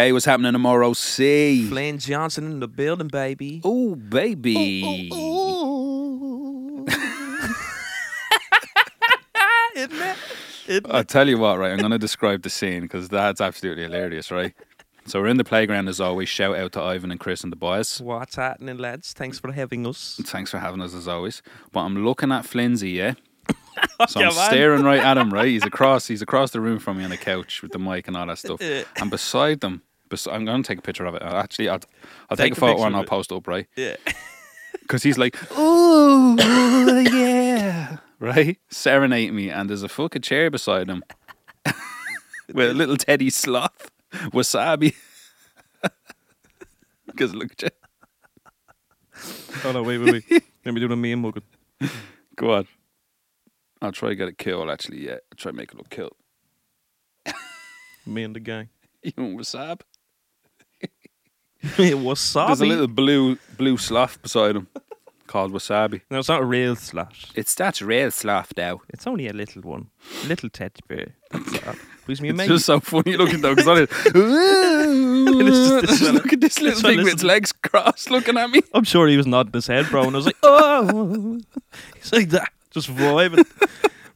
Hey, what's happening tomorrow? C. Blaine Johnson in the building, baby. Oh, baby. Isn't it? Isn't I'll tell you what, right? I'm going to describe the scene because that's absolutely hilarious, right? So we're in the playground as always. Shout out to Ivan and Chris and the boys. What's happening, lads? Thanks for having us. Thanks for having us as always. But I'm looking at Flinzy, yeah. So I'm staring right at him, right? He's across he's across the room from me on the couch with the mic and all that stuff. And beside them, I'm going to take a picture of it. Uh, actually, I'll, I'll take, Take a photo and I'll it. post it up, right? Yeah. Because he's like, ooh, yeah, right? Serenade me, and there's a fucking chair beside him with a little Teddy sloth, wasabi. Because look at you. Oh no, wait, wait, wait. Let me do the meme mug. Go on. I'll try to get it killed, actually, yeah. I'll try to make it look killed. Me and the gang. You want wasabi? it was There's a little blue blue sloth beside him called wasabi. No, it's not a real slash. It's that's real sloth now. It's only a little one. Little teddy bear. That's all. Who's me It's just so funny looking though, because I just- look at this little thing with its legs crossed looking at me. I'm sure he was nodding his head, bro, and I was like, oh. He's like that, just vibing,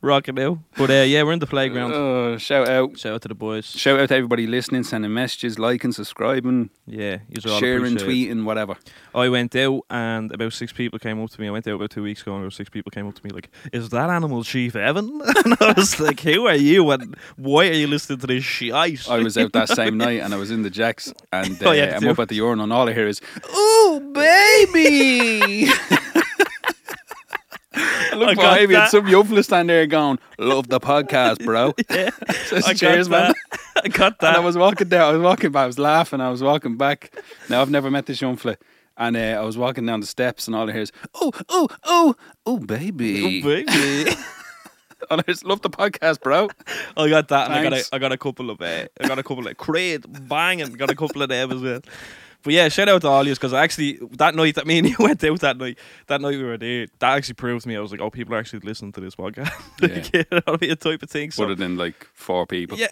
rocking out. But uh, yeah, we're in the playground. Uh, shout out. Shout out to the boys. Shout out to everybody listening, sending messages, liking, subscribing, Yeah, you're all sharing, tweeting, whatever. I went out and about six people came up to me. I went out about two weeks ago and about six people came up to me like, "Is that animal Chief Evan?" and I was like, "Who are you? And why are you listening to this shit?" I was out that same night and I was in the jacks and uh, Oh, yeah, I'm up at the urinal and all I hear is, "Ooh, baby!" I look I behind me and some young fella standing there going, "Love the podcast, bro." yeah, Says, I Cheers, man. I got that. And I was walking down. I was walking back. I was laughing. I was walking back. Now I've never met this young fella. And uh, I was walking down the steps, and all I hear is, "Oh, oh, oh, oh, baby!" Oh, baby. And I just love the podcast, bro. I got that, and I got Thanks. a, I got a couple of, uh, I got a couple of crate banging, got a couple of them as well. But yeah, shout out to all you because actually that night that me and you went out that night, that night we were there, that actually proved to me I was like, oh, people are actually listening to this podcast. like, yeah. be a type of thing. So than like four people. yeah,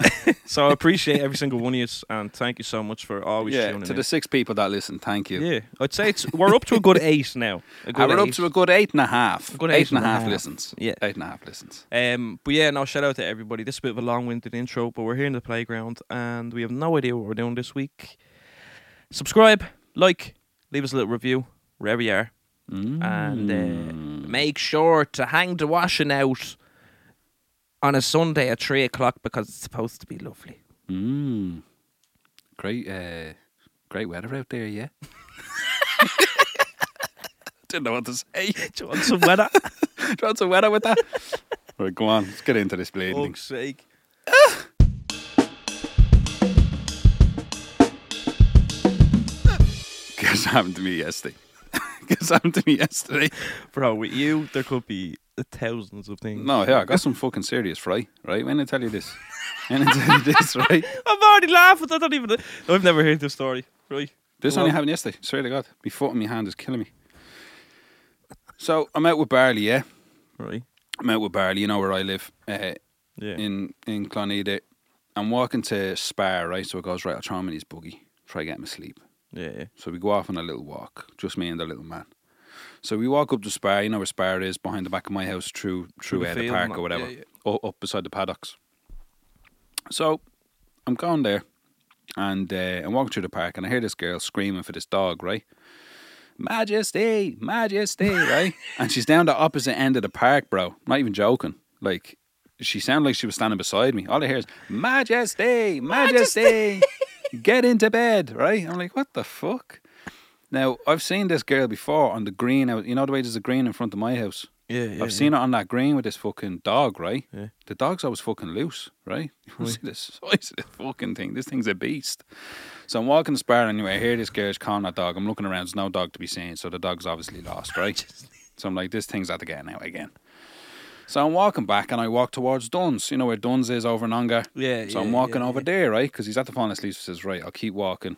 so I appreciate every single one of you, and thank you so much for always Yeah, tuning to in. the six people that listen, thank you. yeah, I'd say it's we're up to a good eight now. A good we're up to a good eight and a half. A good eight and a half listens. Yeah. Eight and a half listens. Um, but yeah, now shout out to everybody. This is a bit of a long-winded intro, but we're here in the playground, and we have no idea what we're doing this week. Subscribe, like, leave us a little review wherever you are, and uh, make sure to hang the washing out on a Sunday at three o'clock because it's supposed to be lovely. Mm. Great, uh, great weather out there, yeah. Didn't know what to say. Do you want some weather? Do you want some weather with that? right, go on. Let's get into this bleeding thing. Fuck's sake. What happened to me yesterday. What happened to me yesterday. Bro, with you, there could be thousands of things. No, yeah, I got some fucking serious fry, right? When I tell you this. When I tell you this, right? I'm already laughing. I don't even. I've never heard this story. Right. This only happened yesterday. Swear to God. My foot in my hand is killing me. So I'm out with Barley, yeah? Right. I'm out with Barley, you know where I live, uh, Yeah. in, in Cloneda. I'm walking to Spar, right? So it goes, right, I'll throw him in his buggy, try to get him asleep. Yeah. Yeah. So we go off on a little walk, just me and the little man. So we walk up to Spar, you know where Spar is, behind the back of my house, through through, the uh, the park or whatever, yeah, yeah. up beside the paddocks. So I'm going there, and uh, I'm walking through the park, and I hear this girl screaming for this dog, right? Majesty, Majesty, right? and she's down the opposite end of the park, bro. I'm not even joking. Like she sounded like she was standing beside me. All I hear is Majesty, Majesty, get into bed, right? I'm like, what the fuck? Now I've seen this girl before on the green. out- You know the way there's a green in front of my house. Yeah. yeah I've seen it on that green with this fucking dog, right? Yeah. The dog's always fucking loose, right? You see the size of this fucking thing. This thing's a beast. So I'm walking the spar anyway. I hear this girl's calling that dog. I'm looking around. There's no dog to be seen. So the dog's obviously lost, right? so I'm like, this thing's at the get now again. So I'm walking back and I walk towards Dunnes. You know where Dunnes is over in Ongar? Yeah. So yeah, I'm walking yeah, over there, right? Because he's at the falling asleep. So says, right, I'll keep walking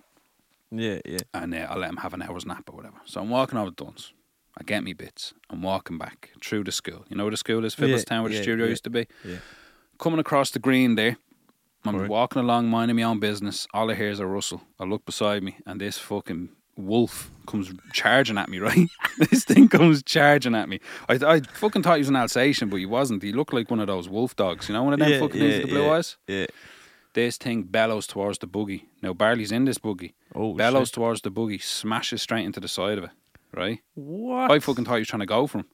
Yeah. Yeah. and uh, I'll let him have an hour's nap or whatever. So I'm walking over to Dunnes. I get me bits. I'm walking back through the school. You know where the school is, Yeah, Fiddlestown, where the yeah, studio yeah. used to be. Yeah. Coming across the green there, I'm Right. walking along, minding my own business. All I hear is a rustle. I look beside me, and this fucking wolf comes charging at me. Right, this thing comes charging at me. I, I fucking thought he was an Alsatian, but he wasn't. He looked like one of those wolf dogs. You know, one of them Yeah, fucking things with the blue yeah. eyes. Yeah. This thing bellows towards the buggy. Now Barley's in this buggy. Oh, bellows shit. towards the buggy, smashes straight into the side of it. Right. What? I fucking thought he was trying to go for him.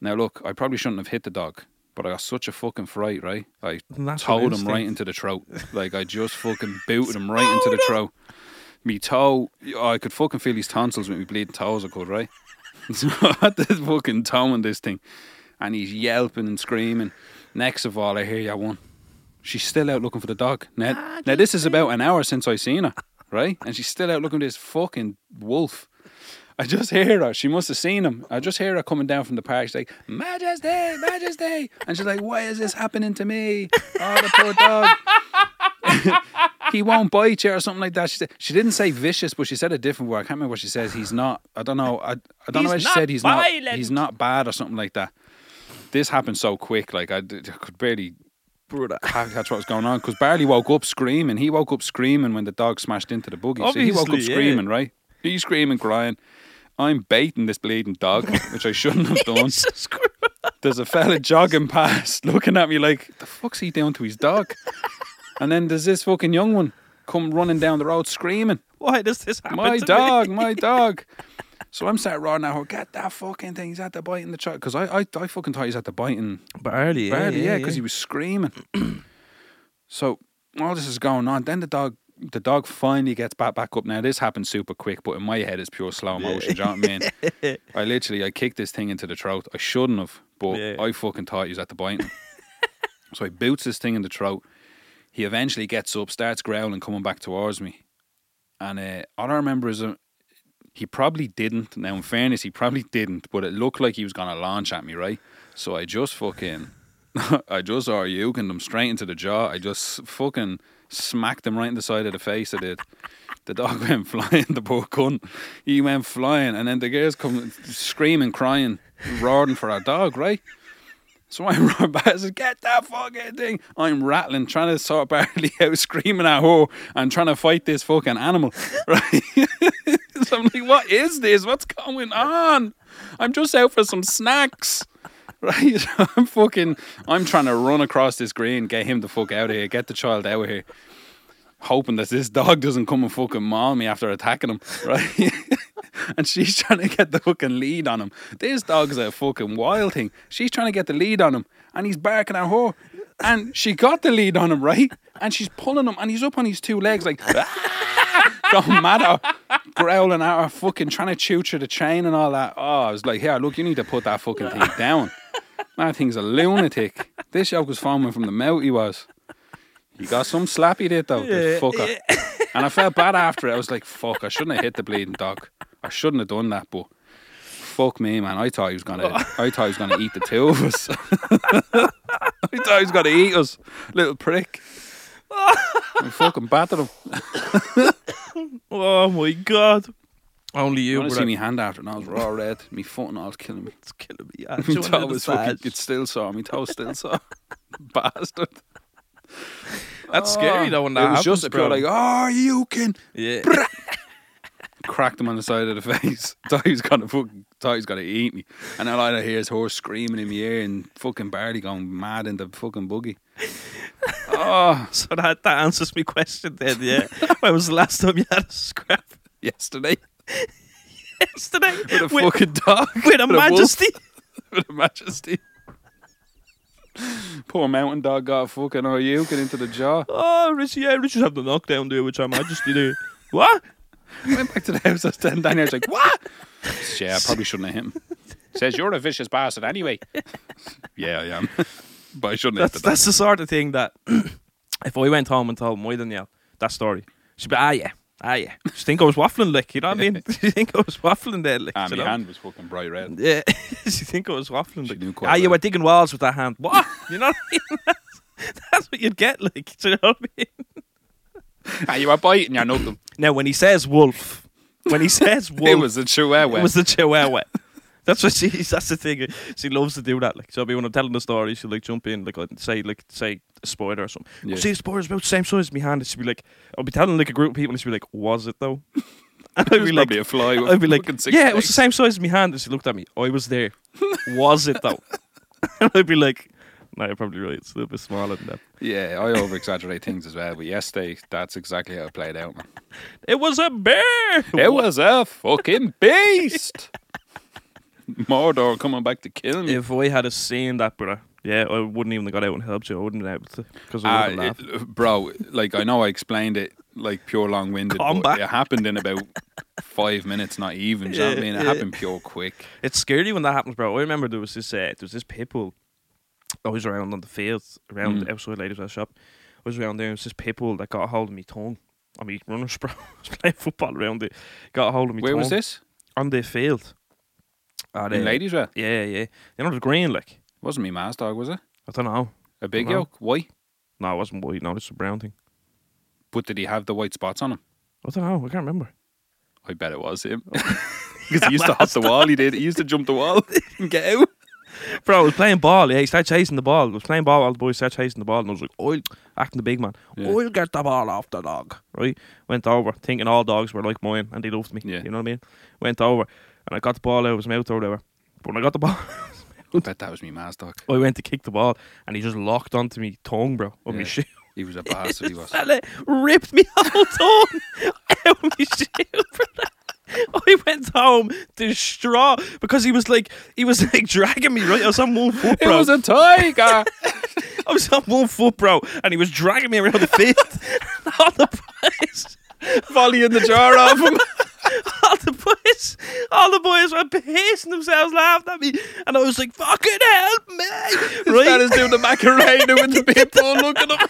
Now look, I probably shouldn't have hit the dog, but I got such a fucking fright, right? I towed him right into the throat. Like I just fucking booted him right into the throat. Me toe, I could fucking feel his tonsils with me bleeding toes. I could, right? So I had this fucking towing this thing, and he's yelping and screaming. Next of all, I hear ya one. She's still out looking for the dog. Now, ah, now this is about an hour since I seen her, right? And she's still out looking for this fucking wolf. I just hear her. She must have seen him. I just hear her coming down from the park. She's like, Majesty, Majesty. And she's like, why is this happening to me? Oh, the poor dog. he won't bite you or something like that. She said she didn't say vicious, but she said a different word. I can't remember what she says. He's not. I don't know. I, I don't know He's what she said. He's violent. not. He's not bad or something like that. This happened so quick. Like I could barely Brother. ca- catch what was going on because Barley woke up screaming. He woke up screaming when the dog smashed into the buggy. so he woke up Obviously, yeah. screaming, right? He's screaming, crying. I'm baiting this bleeding dog, which I shouldn't have done. Jesus There's a fella jogging past, looking at me like, the fuck's he doing to his dog? And then there's this fucking young one come running down the road screaming, Why does this happen? my dog, Me? my dog. So I'm sat roaring at her, oh, get that fucking thing. He's at the biting the child. Because I, I, I fucking thought he's was at the biting Barely. Yeah, Barely, yeah, yeah, because he was screaming. so all this is going on. Then the dog, the dog finally gets back back up. Now this happened super quick, but in my head it's pure slow motion. do you know what I mean? I literally I kicked this thing into the throat. I shouldn't have, but Yeah. I fucking thought he was at the biting. so I boots this thing in the throat. He eventually gets up, starts growling, coming back towards me. And uh, all I remember is uh, he probably didn't. Now, in fairness, he probably didn't, but it looked like he was going to launch at me, right? So I just fucking, I just RU'd him straight into the jaw. I just fucking smacked him right in the side of the face. I did. The dog went flying, the poor cunt. He went flying, and then the girls come screaming, crying, roaring for our dog, right? So I run back and said, Get that fucking thing. I'm rattling, trying to sort Barley out, screaming at her and trying to fight this fucking animal. Right? so I'm like, What is this? What's going on? I'm just out for some snacks. Right? I'm fucking I'm trying to run across this green, get him the fuck out of here, get the child out of here. Hoping that this dog doesn't come and fucking maul me after attacking him, right? and she's trying to get the fucking lead on him. This dog's a fucking wild thing. She's trying to get the lead on him, and he's barking at her. And she got the lead on him, right? And she's pulling him, and he's up on his two legs, like don't matter, growling at her, fucking trying to chew through the chain and all that. Oh, I was like, here, look, you need to put that fucking thing down. That thing's a lunatic. This yoke was foaming from the mouth. He was. He got some slap he did though. the fucker. And I felt bad after it. I was like, fuck, I shouldn't have hit the bleeding dog. I shouldn't have done that, but fuck me, man. I thought he was gonna I thought he was gonna eat the two of us. I thought he was gonna eat us. Little prick. I fucking battered him. Oh my god. Only You to see me hand after and I was raw red. Me foot and all was killing me. It's killing me. Yeah, My toe was fucking, it's still sore. My toe still sore. Bastard. That's scary though when that It was happens, just a pure like, oh, you can yeah. Cracked him on the side of the face. thought he was gonna fucking thought he was gonna eat me. And all I hear is horse screaming in my ear and fucking Barley going mad in the fucking buggy. oh, So that, that answers my question then, yeah. when was the last time you had a scrap? yesterday Yesterday. with a fucking dog with a wolf, majesty. with a majesty. Poor mountain dog got fucking oh you get into the jaw. Oh, Richie, yeah, Richie's having the knockdown there with our majesty there. what? Went back to the house. I was standing down here. I was like, what? Yeah, I probably shouldn't have hit him. Says you're a vicious bastard anyway. yeah, I am. but I shouldn't have That's, hit the that's the sort of thing that if I went home and told my Danielle that story, she'd be, ah, yeah, ah, yeah. She think I was waffling, like, you know what I mean? she think I was waffling there, like, Ah, you my know? hand was fucking bright red. Yeah, she think I was waffling. She Like, knew quite ah, you were digging walls with that hand. What? You know what I mean? That's, that's what you'd get, like, do you know what I mean? ah, you were biting your nothing. Now, when he says wolf, when he says wolf, It was a chihuahua. it was the chihuahua. That's what she. That's the thing. She loves to do that. Like, so I'll be when I'm telling the story, she'll like jump in, like say, like say a spoiler or something. Yeah. See, the spoiler's about the same size as my hand. And she'd be like, I'll be telling like a group of people, and she'd be like, "Was it though?" And I'd be like, probably a fly. I'd be like, "Yeah, it was the same size as my hand." And she looked at me. I was there. was it though? and I'd be like, "No, you're probably right. It's a little bit smaller than that." Yeah, I over exaggerate things as well. But yesterday, that's exactly how it played out, man. It was a bear. It was a fucking beast. Mordor coming back to kill me. If I had a seen that, brother, yeah, I wouldn't even have got out and helped you. I wouldn't have been able to because I Ah, would have laughed. it- bro, like I know I explained it like pure long winded, but it happened in about five minutes, not even. You know what I mean? It yeah. happened pure quick. It's scary when that happens, bro. I remember there was this uh, there was this pit bull always around on the fields, around Mm. outside ladies' shop. I was around there, and it was bull that got a hold of me tongue. I mean, runners, bro. I was playing football around it. Got a hold of me Where tongue. was this? On the field. At, In uh, Ladyswell? Yeah, yeah. You know the green, like? Wasn't me ma's dog, was it? I don't know. A big yoke? White? No, it wasn't white. No, was a brown thing. But did he have the white spots on him? I don't know. I can't remember. I bet it was him. Because he used to hop the wall, he did. He used to jump the wall and get out. Bro, I was playing ball. Yeah, he started chasing the ball. I was playing ball. All the boys started chasing the ball, and I was like, "I'll acting the big man. Yeah. I'll get the ball off the dog." Right? Went over, thinking all dogs were like mine, and they loved me. Yeah. You know what I mean? Went over, and I got the ball out of his mouth or whatever. But when I got the ball, I bet that was me ma's dog. I went to kick the ball, and he just locked onto me tongue, bro, of my Yeah. shoe. He was a bastard, he was. Fella ripped me whole tongue out of my shoe, brother. I went home distraught because he was like he was like dragging me right. I was on one foot, It was a tiger! I was on one foot, bro, and he was dragging me around the field. all the boys, Volley in the jar off him. all the boys, all the boys were pissing themselves, laughing at me, and I was like, "Fucking help me!" That Right? is doing the Macarena with the big bull. Look at him.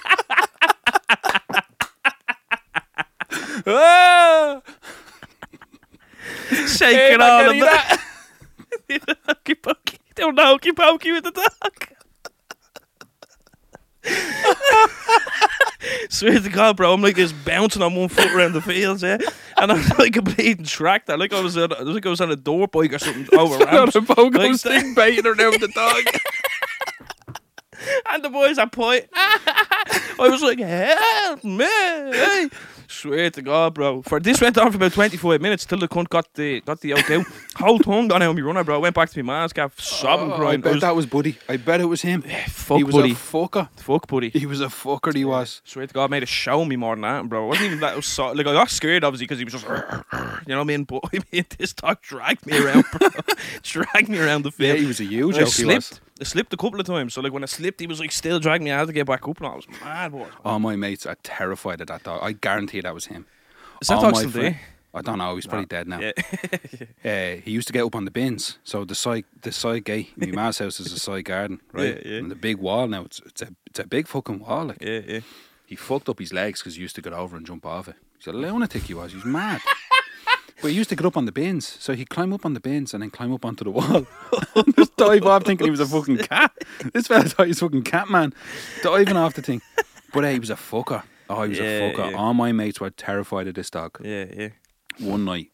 ah, Shaking hey, all of Macarena. the hokey pokey. Doing the hokey pokey with the dog. Swear to God, bro, I'm like just bouncing on one foot around the fields, yeah, and I'm like a bleeding tractor, like I was, at, like I was on a door bike or something oh, over Not ramps. a pogo Like stick baiting around the dog. and the boys are point. I was like, help me! Hey. Swear to God, bro. For this went on for about twenty five minutes till the cunt got the got the out out. Whole tongue gone out of me runner, bro. I went back to my man's gaff, sobbing, Oh, I crying. I bet was, that was Buddy. I bet it was him. fuck, he was buddy. a fucker. fuck, buddy. He was a fucker. He was. Swear to God, made a show me more than that, bro. It wasn't even that. It was so, like I got scared, obviously, because he was just, you know what I mean. But I mean, this dog dragged me around, bro. dragged me around the Yeah, field. he was a huge I joke. He was. slipped. I slipped a couple of times. So like when I slipped, he was like still dragging me. I had to get back up, and I was mad, boy. All my mates are terrified of that dog. I guarantee that was him. Is that dog still there? I don't know. He's probably dead now. Yeah. Uh, he used to get up on the bins. So the side, the side gate, my ma's house is a side garden, right? Yeah, yeah. And the big wall now, it's it's a it's a big fucking wall. Like yeah, yeah. he fucked up his legs because he used to get over and jump off it. He's a lunatic. He was. He was mad. but he used to get up on the bins, so he'd climb up on the bins and then climb up onto the wall, just dive off, thinking he was a fucking cat. This fella thought he was a fucking cat man, diving off the thing. But uh, he was a fucker. Oh, he was Yeah, a fucker. yeah. All my mates were terrified of this dog Yeah, yeah. one night,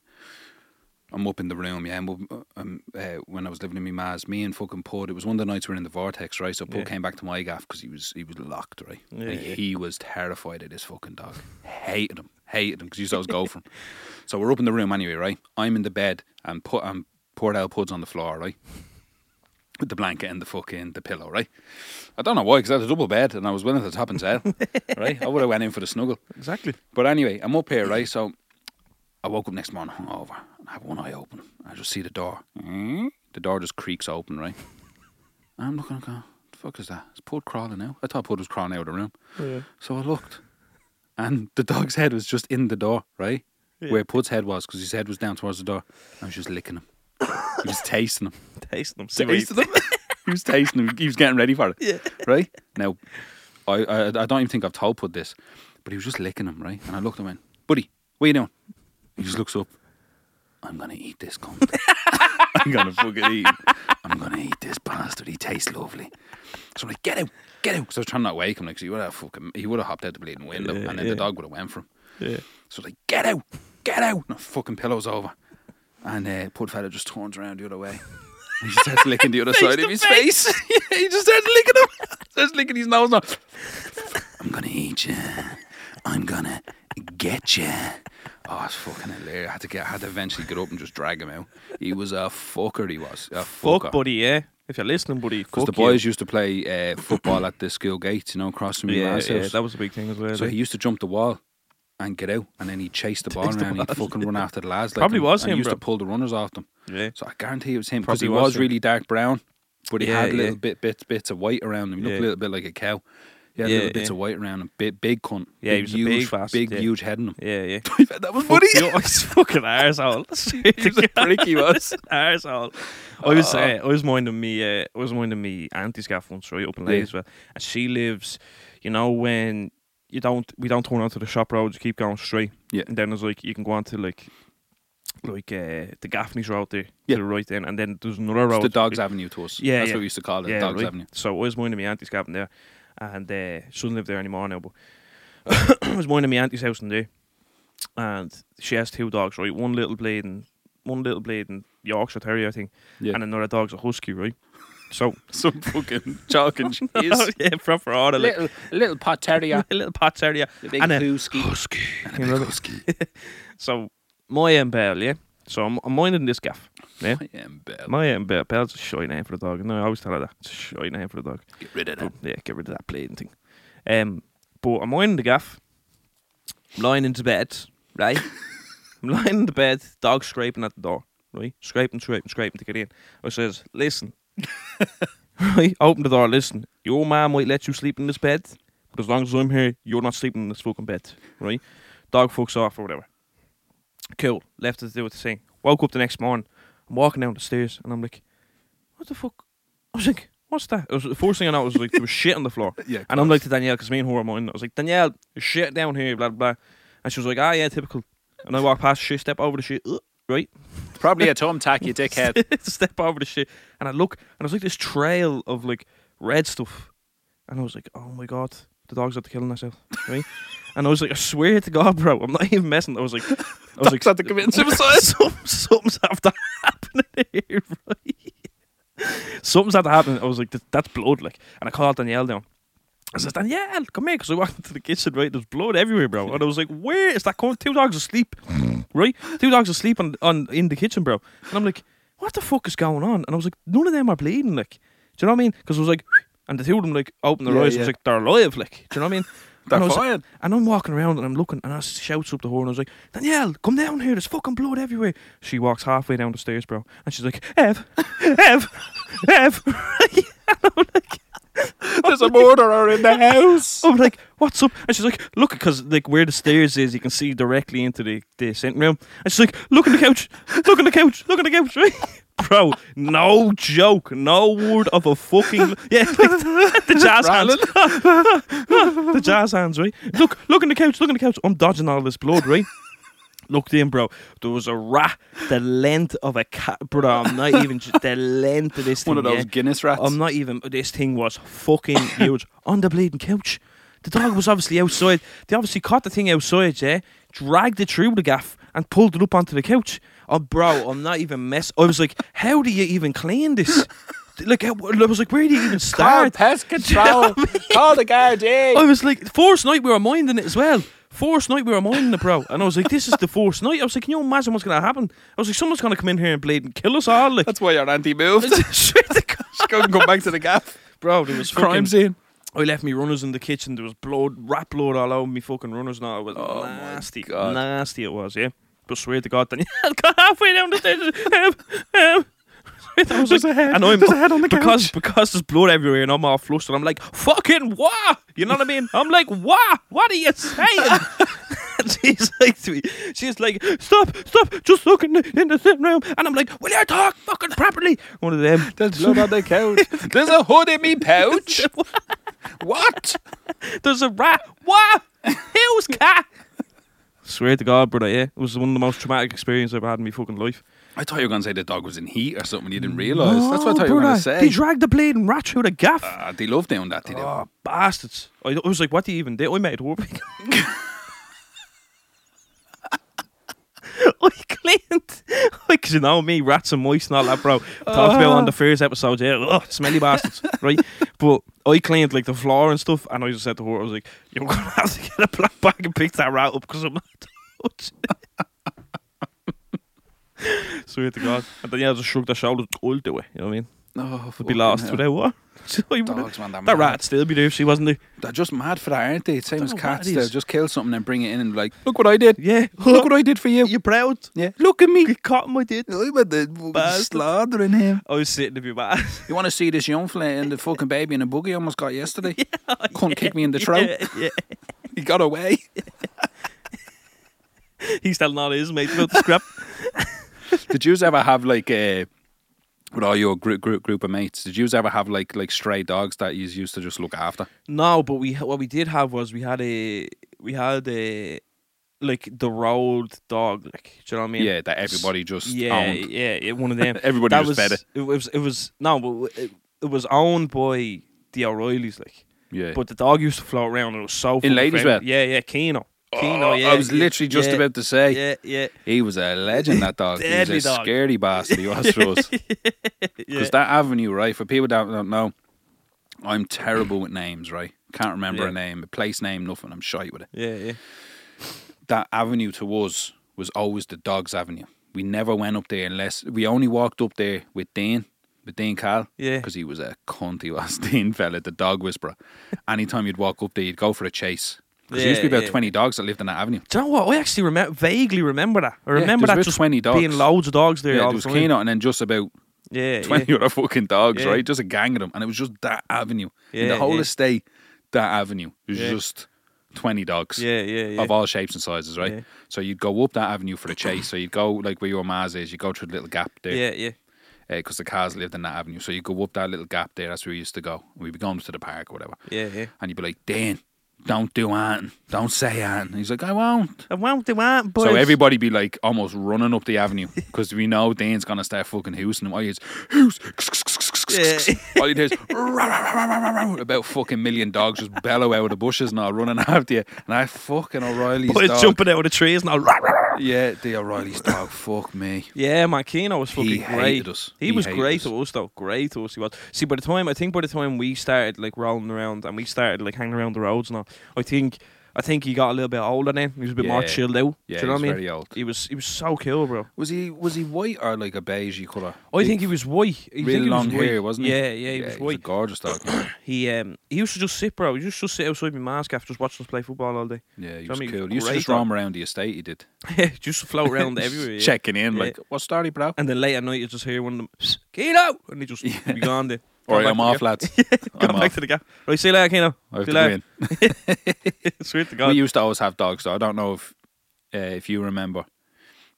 I'm up in the room, yeah, I'm up, um, uh, when I was living in my ma's, me and fucking Pud, it was one of the nights we were in the vortex, right? So Pud Yeah. came back to my gaff because he was he was locked, right? Yeah, And yeah. He was terrified of this fucking dog. Hated him, hated him because he used to always go for him. So we're up in the room anyway, right? I'm in the bed and put and poured out Pud's on the floor, right? With the blanket and the fucking the pillow, right? I don't know why, because I had a double bed and I was willing to top and tail, right? I would have went in for the snuggle. Exactly. But anyway, I'm up here, right? So I woke up next morning hungover and I have one eye open. I just see the door. The door just creaks open, right? I'm looking, going, the fuck is that? Is Pud crawling out? I thought Pud was crawling out of the room. Yeah. So I looked and the dog's head was just in the door, right? Yeah. Where Pud's head was, because his head was down towards the door. And I was just licking him. He was tasting him. Tasting them. Tasting him. he was tasting him. He was getting ready for it. Yeah. Right? Now, I, I I don't even think I've told Pud this, but he was just licking him, right? And I looked at him and went, Buddy, what are you doing? He just looks up. I'm going to eat this cunt. I'm to fucking eat him. I'm to eat this bastard. He tastes lovely. So I'm like, get out, get out. Because I was trying not to wake him, like, 'cause he would have fucking, he would have hopped out the bleeding window, Yeah, and then yeah. the dog would have went for him. Yeah. So I was like, get out, get out. And the fucking pillow's over. And uh, Pud fella just turns around the other way. And he just starts licking the other side of his face. face. yeah, he just starts licking him. starts licking his nose now. I'm gonna eat you. I'm gonna get you. Oh, it's fucking hilarious. I had to get, I had to eventually get up and just drag him out. He was a fucker. He was a Fuck, buddy, yeah. If you're listening, buddy, Because the boys used to play uh, football at the school gates, you know, across from Yeah, yeah, that was a big thing as well. So he used to jump the wall and get out, and then he'd chase the ball Chase the around. and He'd ball, fucking run after the lads. Like Probably and- was and him, he used bro. to pull the runners off them. yeah. So I guarantee it was him because he Probably was was him. really dark brown, but he Yeah, had yeah. little bit bits bits of white around him. He looked Yeah. a little bit like a cow. He had Yeah, little bits yeah. of white around him. Big, big cunt. Yeah, he big, was a huge, big bastard, big, yeah. huge head in him. Yeah, yeah. that was funny. you, he's fucking arsehole. he was a prick, he was. arsehole. I was, Oh. uh, I was minding me, uh, I was minding me auntie's gaff once, right, up in Yeah. Leysville, and she lives, you know, when you don't, we don't turn onto the shop road, you keep going straight, Yeah. and then there's like you can go onto like, like uh, the Gaffney's road there, Yeah. to the right then, and then there's another road. It's the Dogs like- Avenue to us. Yeah, That's yeah. what we used to call it, yeah, Dogs right. Avenue. So I was minding my auntie's cabin there, and uh, doesn't live there anymore now. But I was minding my auntie's house in there, and she has two dogs, right? One little blade and one little bleeding Yorkshire Terrier, I think, Yeah. and another dog's a husky, right? So Some fucking chalk and cheese. yeah, proper order, like little, little pot terrier. a little pot terrier, The big and a husky. husky. And a big husky. So my um, Bell, yeah. So I'm, I'm minding this gaff. Yeah. Am Bell. My um, Bell, Bell's a shy name for the dog. No, I always tell her that. It's a shy name for the dog. Get rid of that. But, yeah, get rid of that bleeding thing. Um, but I'm lying in the gaff. I'm lying into bed, right? I'm lying in the bed, dog scraping at the door, right? Scraping, scraping, scraping to get in. I says, listen, right? Open the door, listen. Your mom might let you sleep in this bed, but as long as I'm here, you're not sleeping in this fucking bed, right? Dog fucks off or whatever. Cool. Left it to do with the thing. Woke up the next morning. I'm walking down the stairs and I'm like, what the fuck? I was like, what's that? It was, the first thing I noticed was like there was shit on the floor. Yeah. And I'm like to Danielle, because me and her were mine. I was like, Danielle, there's shit down here, blah, blah, blah. And she was like, ah, yeah, typical. And I walk past the shit, step over the shit, ugh, right? Probably a thumbtack, you dickhead. step over the shit. And I look, and there's like this trail of like red stuff. And I was like, oh my God, the dog's to killing themselves, right? and I was like, I swear to God, bro, I'm not even messing. I was like, I was like, Dog's out to commit suicide. Some, something's have to happen here, right? Something's had to happen. I was like, that's blood, like. And I called Danielle down. I said, Danielle, come here, because I walked into the kitchen, right? There's blood everywhere, bro. And I was like, where is that coming? Two dogs asleep, right? Two dogs asleep on, on in the kitchen, bro. And I'm like, what the fuck is going on? And I was like, none of them are bleeding, like. Do you know what I mean? Because I was like, and the two of them like opened their Yeah, eyes. Yeah. was like, they're alive, like. Do you know what I mean? They're and I was, fine. and I'm walking around and I'm looking and I shouts up the horn. I was like, Danielle, come down here. There's fucking blood everywhere. She walks halfway down the stairs, bro. And she's like, Ev, Ev, Ev. and I'm like, There's a murderer in the house. I'm like, what's up? And she's like, look, because like where the stairs is, you can see directly into the, the sitting room. And she's like, look on the couch, look on the couch, look on the couch, right? Bro, no joke, no word of a fucking yeah, like the jazz hands, the jazz hands, right? Look, look on the couch, look on the couch. I'm dodging all this blood, right? Looked in, bro. There was a rat the length of a cat, bro. I'm not even the length of this thing. One of those yeah? Guinness rats. I'm not even. This thing was fucking huge on the bleeding couch. The dog was obviously outside. They obviously caught the thing outside, yeah, dragged it through the gaff and pulled it up onto the couch. Oh, bro, I'm not even mess. I was like, how do you even clean this? Like, I was like, where do you even Call start? pest control. Call the Gardaí. Eh? I was like, first night we were minding it as well. First night we were minding it, bro. And I was like, this is the first night. I was like, can you imagine what's going to happen? I was like, someone's going to come in here and bleed and kill us all. Like, That's why your auntie moved. Swear to God. She couldn't come back to the gaff. bro, there was Crime fucking scene. I left me runners in the kitchen. There was blood, rat blood all over me fucking runners. Now it was Oh nasty, nasty. It was, yeah. But swear to God, then got halfway down the stairs. Um, um. I was There's like, a head- and I'm there's a head on the because couch. because there's blood everywhere and I'm all flushed and I'm like, fucking what? You know what I mean? I'm like, what? What are you saying? And she's like to me, she's like, stop, stop, just look in the, in the sitting room. And I'm like, will you talk fucking properly? One of them. There's blood on the couch. There's a hood in me pouch. what? There's a rat. What? Who's cat? Swear to God, brother, yeah. It was one of the most traumatic experiences I've ever had in my fucking life. I thought you were going to say the dog was in heat or something. You didn't realise. That's what I thought you were going to say. They dragged the bleeding rat through the gaff. Ah, they love doing that. They do. oh, bastards. I, I was like, what do you even do? I made it. I cleaned, Because you know me, rats and mice and all that, bro. Talked about on the first episode, yeah, ugh, smelly bastards, right? But I cleaned like the floor and stuff, and I just said to her, I was like, "You're gonna have to get a black bag and pick that rat up because I'm not touching it." Swear to er God. Er er and then yeah, I just shrugged her shoulders. I'll do it. You know what I mean? Oh, Would be lost without what? So I would've- Dogs, man, they're that rat'd still be there if she wasn't there. They're just mad for that, aren't they? Same as cats. They'll just kill something and bring it in and be like, look what I did. Yeah. Look what I did for you. You're proud. Yeah. Look at me. You caught my I did. I'm at the Bastard. slaughtering him. I was sitting to be bad. You want to see this young fella and the fucking baby in a buggy I almost got yesterday? Couldn't kick me in the throat. Yeah, yeah. He got away. He's telling all his mates about the scrap. Did you ever have like a with all your group group group of mates? Did you ever have like like stray dogs that you used to just look after? No, but we what we did have was we had a we had a like the road dog, like do you know what I mean? Yeah, that everybody just yeah, owned. yeah, yeah, one of them. Everybody that was fed it. It was it was no, but it, it was owned by the O'Reillys, like. Yeah. But the dog used to float around and it was so In Ladysmith? friendly. Yeah, yeah, Keno. Oh, Keno, Oh, yeah. I was yeah, literally just yeah, about to say Yeah, yeah. he was a legend. That dog, he was a dog. scaredy bastard. He was for us. Because that avenue, right? For people that don't know, I'm terrible with names, right? Can't remember a name, a place name, nothing. I'm shy with it. yeah, yeah. That avenue to us was always the Dogs Avenue. We never went up there unless we only walked up there with Dean, with Dean Cal, Yeah. because he was a cunt. He was Dean fella, the dog whisperer. Anytime you'd walk up there, you'd go for a chase. Because there used to be about yeah. 20 dogs that lived in that avenue. Do you know what? I actually remember, vaguely remember that. I remember there's that just 20 dogs. being loads of dogs there Yeah, there the was. Keno and then just about Yeah, 20 yeah. other fucking dogs, Yeah. right? Just a gang of them. And it was just that avenue. In Yeah, the whole yeah. estate, that avenue was Yeah. just 20 dogs Yeah, yeah, yeah. of all shapes and sizes, right? Yeah. So you'd go up that avenue for the chase. So you'd go like where your Maz is, you go through the little gap there. yeah, yeah. Uh, because the cars lived in that avenue. So you go up that little gap there, that's where we used to go. We'd be going to the park or whatever. Yeah, yeah. And you'd be like, Dan, don't do anything. Don't say anything. He's like, I won't. I won't do that, but So everybody be like almost running up the avenue because we know Dane's gonna start fucking hoosing him. All he hears, hoos, all he hears, about fucking million dogs just bellow out of the bushes and all running after you. And I fucking O'Reilly's boys dog. jumping out of the trees and all. Yeah, the O'Reilly's dog. Fuck me. Yeah, man, Keno was fucking He great. hated us. He, He was great us. to us though. Great to us. He was. See, by the time I think by the time we started like rolling around and we started like hanging around the roads and all, I think I think he got a little bit older then. He was a bit more Yeah. chilled out. Yeah, Do you know he was what I mean? very old. He was he was so cool, bro. Was he was he white or like a beigey colour? I think he was white. I think real he was long white. hair, wasn't he? Yeah, yeah, he was a white. gorgeous dog. He um he used to just sit, bro. He used to just sit outside my mask after just watching us play football all day. Yeah, he Do you know was I mean? cool. He used to Great just dog. roam around the estate. He did. Yeah, just float around everywhere. Yeah. checking in, Yeah. like, what story, bro? And then late at night, you just hear one of them, Keno! And he just be gone there. All right, Gone I'm back off, to lads. the gap. I'm Gone back off. to the gap. Right, see you later, Keno. I have See to you go later. in. Swear to God. We used to always have dogs, though. I don't know if uh, if you remember,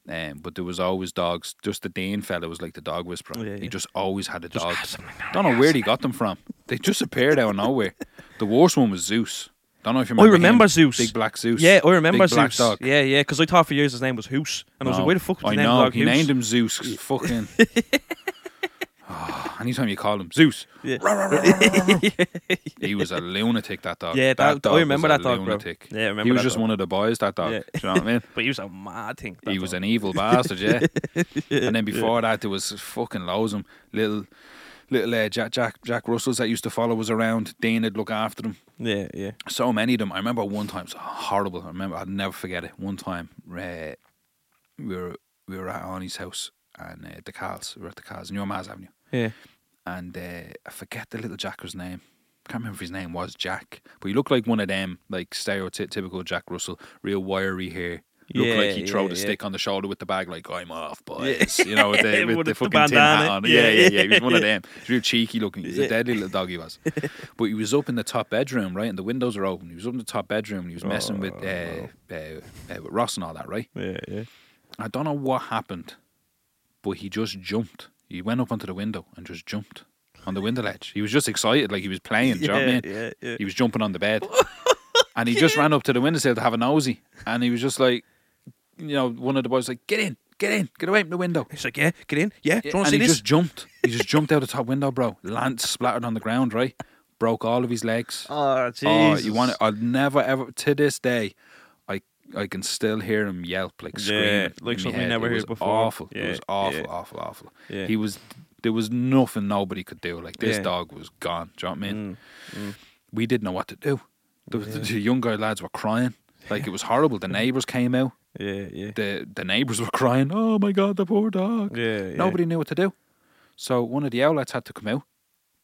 um, but there was always dogs. Just the Dane fella was like the dog whisperer. Oh, yeah, He yeah. just always had a dog. something Don't know where he got them from. They just appeared out of nowhere. The worst one was Zeus. Don't know if you remember. I remember. remember him. Zeus. Big black Zeus. Yeah, I remember Big black Zeus. dog. Yeah, yeah, because I thought for years his name was Hoos. And I was No, like, where the fuck was I his name know. dog he Hoos? named him Zeus. fucking. Anytime you call him Zeus, Yeah. he was a lunatic. That dog. Yeah, that- I dog remember was a that dog, bro. lunatic. Yeah, I remember He was that just dog. one of the boys. That dog. Yeah. Do you know what I mean? But he was a mad thing. that he was an evil bastard, yeah. and then before that, there was fucking loads of. Little, little uh, Jack, Jack, Jack Russells that used to follow us around. Dane would look after them. Yeah, yeah. So many of them. I remember one time. It was horrible. I remember. I'd never forget it. One time, uh, we were we were at Arnie's house and uh, the Cals. We were at the Cals, New Mass Avenue, Yeah. And uh, I forget the little Jacker's name. Can't remember if his name was Jack, but he looked like one of them, like stereotypical Jack Russell, real wiry hair. Looked Yeah, like he throw yeah, the yeah. stick on the shoulder with the bag, like I'm off, boys. You know, with the, with With the the fucking tin hat on. Yeah, Yeah, yeah, yeah. He was one of them. He was real cheeky looking. He was a deadly little dog. He was, but he was up in the top bedroom, right, and the windows are open. He was up in the top bedroom. and He was messing with uh, uh, uh, with Ross and all that, right? Yeah, yeah. I don't know what happened, but he just jumped. He went up onto the window and just jumped on the window ledge. He was just excited, like he was playing. do you know what I mean? yeah, yeah. He was jumping on the bed, and he just ran up to the windowsill to have a nosy, and he was just like, you know, one of the boys was like, "Get in, get in, get away from the window." He's like, yeah, get in. Yeah, do you want and to he this? just jumped. He just jumped out the top window, bro. Lance splattered on the ground, right? Broke all of his legs. Oh, Oh, jeez. you want it? I'll never ever to this day. I I can still hear him yelp like Yeah, screaming, like something head. never it heard was before. Awful. Yeah, it was awful, yeah. awful, awful. Yeah. He was. There was nothing nobody could do. Like this dog was gone. Do you know what I mean? Mm. We didn't know what to do. The, the younger lads were crying. Like it was horrible. The neighbours came out. Yeah, yeah. The the neighbours were crying. Oh my god, the poor dog. Yeah, yeah. Nobody knew what to do. So one of the outlets had to come out,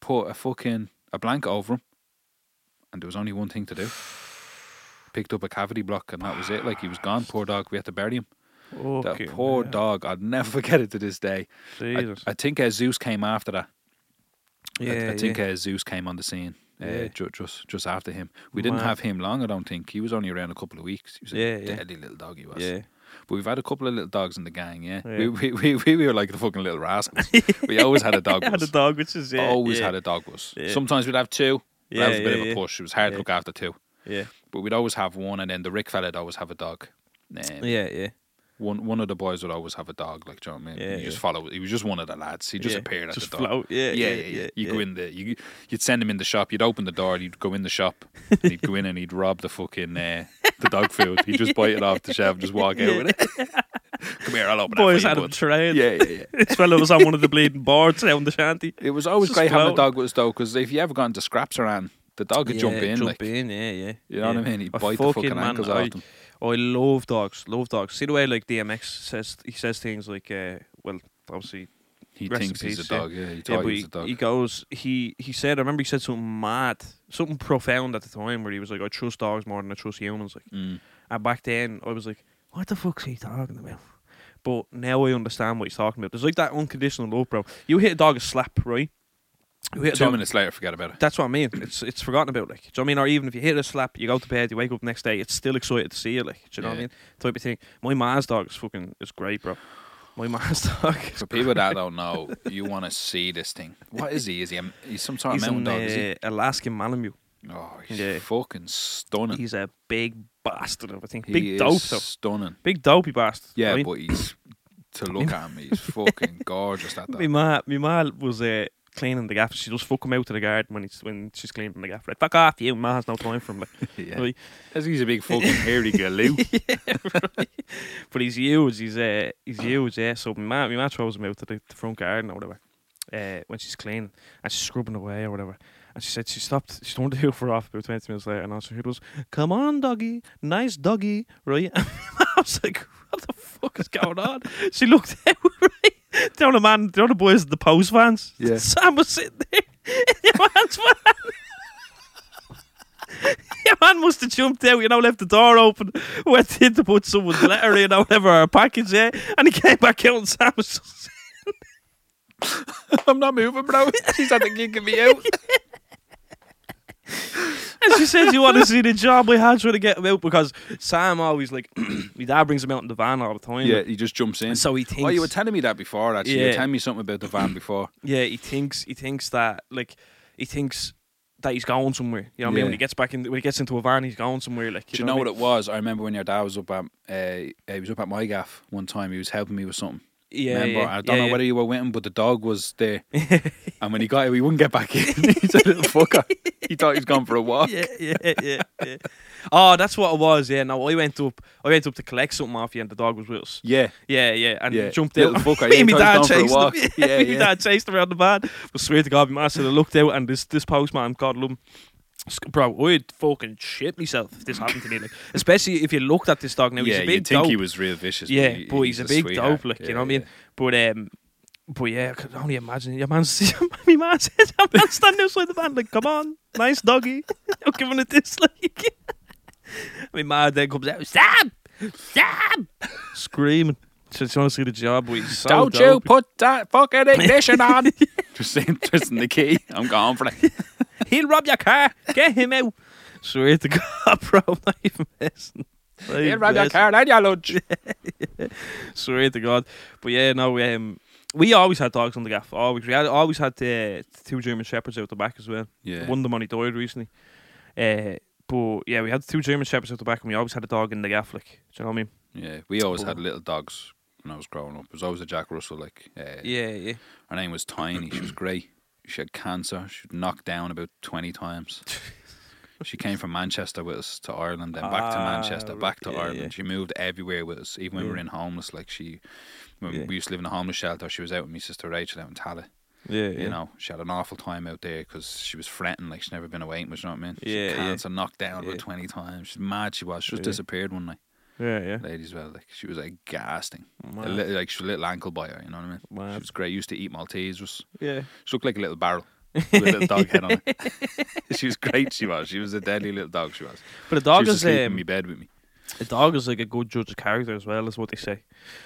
put a fucking a blanket over him, and there was only one thing to do. Picked up a cavity block and that was it. Like he was gone. Poor dog. We had to bury him. Okay, that poor yeah. dog. I'd never forget it to this day. I. I think uh, Zeus came after that. I- yeah, I, think yeah. uh, Zeus came on the scene. Uh, Yeah. ju- just just after him, we didn't have him long. I don't think he was only around a couple of weeks. He was a Yeah, yeah. deadly little dog. He was. yeah. But we've had a couple of little dogs in the gang. Yeah, Yeah. We, we, we we were like the fucking little rascals. we always had a dog. had a dog, which is yeah, always yeah. had a dog. Yeah. Sometimes we'd have two. Yeah, that was a bit yeah, of a push. It was hard Yeah. to look after two. Yeah, But we'd always have one, and then the Rick fella'd always have a dog. Um, yeah, yeah. One one of the boys would always have a dog. Like, do you know what I mean? Yeah, he just yeah. follow. He was just one of the lads. He just yeah. appeared at Just the door. float. Yeah, Yeah, yeah, yeah, yeah. You go in the you you'd send him in the shop. You'd open the door. You'd go in the shop. and he'd go in and he'd rob the fucking uh, the dog food. He'd just bite it off the shelf and just walk out with it. Come here, I'll open Boys that had for you, him bud. trained. Yeah, yeah, yeah. This fella was on one of the bleeding boards down the shanty. It was always Just great having a dog with us though, because if you ever got into scraps around, the dog would jump in. Jump like, in, yeah, yeah. You know yeah. what I mean? He'd A bite the fucking man, ankles I, off them. I love dogs. Love dogs. See the way like DMX says he says things like, uh, well, obviously He thinks he's a peace, yeah. dog. Yeah, he Yeah, thought he he, was a dog. he goes. He he said. I remember he said something mad, something profound at the time, where he was like, "I trust dogs more than I trust humans." Like, Mm. and back then, I was like, "What the fuck's he talking about?" But now I understand what he's talking about. There's like that unconditional love, bro. You hit a dog a slap, right? Hit Two minutes later, forget about it. That's what I mean. It's it's forgotten about, like. Do you know what I mean? Or even if you hit a slap, you go to bed, you wake up next day, it's still excited to see you, like. Do you know what I Yeah. mean? Type of thing. My ma's dog is fucking is great, bro. My ma's dog. For people that don't know, you want to see this thing. What is he? Is he? A, he's some sort He's of mountain an dog? Is he? uh, Alaskan Malamute. Oh, he's yeah. fucking stunning. He's a big bastard of a thing. he Big dope, though. stunning. Big dopey bastard. Yeah, but he's to look at him. He's fucking gorgeous. That My dog. ma, my ma was uh, cleaning the gaff. She just fuck him out to the garden when he's when she's cleaning the gaff. Like fuck off, you. Ma has no time for him. Like, yeah. right. As he's a big fucking hairy galoo. but he's huge. He's uh, he's huge. Yeah. So my ma, my ma throws him out to the, the front garden or whatever. Uh, when she's cleaning and she's scrubbing away or whatever. And she said she stopped. She turned the hoover off about twenty minutes later, and all she heard was, "Come on, doggy, nice doggy." Right? And ma was like, "What the fuck is going on?" she looked out. Right? The other man, the other boys, the post fans. Yeah. Sam was sitting there in your man's van. Your man must have jumped out, you know, left the door open, went in to put someone's letter in or whatever, or a package, yeah, and he came back out and Sam was just I'm not moving, bro. She's at the kicking me out. And she said, "You want to see the job we had trying to get him out because Sam always like my dad brings him out in the van all the time. Yeah, he just jumps in. and so he thinks. Oh, you were telling me that before. Actually, you were Yeah. telling me something about the van before. yeah, he thinks he thinks that like he thinks that he's going somewhere. You know what I mean? Yeah. When he gets back in, when he gets into a van, he's going somewhere. Like, Do you know what it was? I remember when your dad was up at uh, he was up at my gaff one time. He was helping me with something. Yeah, Remember? yeah, I don't yeah, know yeah. whether you were with him, but the dog was there. and when he got out, he wouldn't get back in. He's a little fucker. He thought he was gone for a walk. yeah, yeah, yeah, yeah. Oh, that's what it was. Yeah. No, I went up. I went up to collect something off you, and the dog was with us. Yeah. Yeah, yeah, and he jumped little out. fucker, me and my dad chased him. Yeah, Yeah, me dad chased him around the van. But swear to God, my man said I looked out, and this this postman, God love him, bro, I'd fucking shit myself if this happened to me. Like, especially if you looked at this dog now. yeah, he's a you'd big think dope. he was real vicious. yeah, he- but he's, a big sweetheart. dope. Like you know what I mean. But um. But yeah, I could only imagine your man's my man says I'm man standing outside the van like, come on, nice doggy. I'm giving it this like my man then comes out, Sam! Sam! Screaming. Just want to see the job, but he's so Don't you dope. put that fucking ignition on. just saying, just in the key. I'm going for it. He'll rob your car. Get him out. Swear to God, bro, I'm not even messing. Not He'll even rob your messing. car and your lunch. Swear to God. But yeah, no, um, we always had dogs on the gaff. Always. We had, always had uh, two German Shepherds out the back as well. Yeah. One of them only died recently. Uh, but yeah, we had two German Shepherds out the back and we always had a dog in the gaff. Like, do you know what I mean? Yeah, we always had little dogs when I was growing up. There was always a Jack Russell. Like, uh, Yeah, yeah. her name was Tiny. She was great. She had cancer. She was knocked down about twenty times. She came from Manchester with us to Ireland, then back to Ah, Manchester, back to yeah, Ireland. yeah. She moved everywhere with us, even when we were in homeless. Like she, when Yeah. we used to live in a homeless shelter, she was out with my sister Rachel out in Tala. Yeah, You know, she had an awful time out there because she was fretting like she'd never been away much. You know what I mean? She Yeah, cancer, knocked down about twenty times. She's mad. She was. She just disappeared one night. Yeah, yeah. Ladies, well, like she was like gassing. Little, like she was a little ankle biter. You know what I mean? She was great. Used to eat Maltese. Was Yeah. she looked like a little barrel with a little dog head on it. she was great. She was. She was a deadly little dog. She was. But a dog she used is sleep in um, my bed with me. a dog is like a good judge of character as well, is what they say.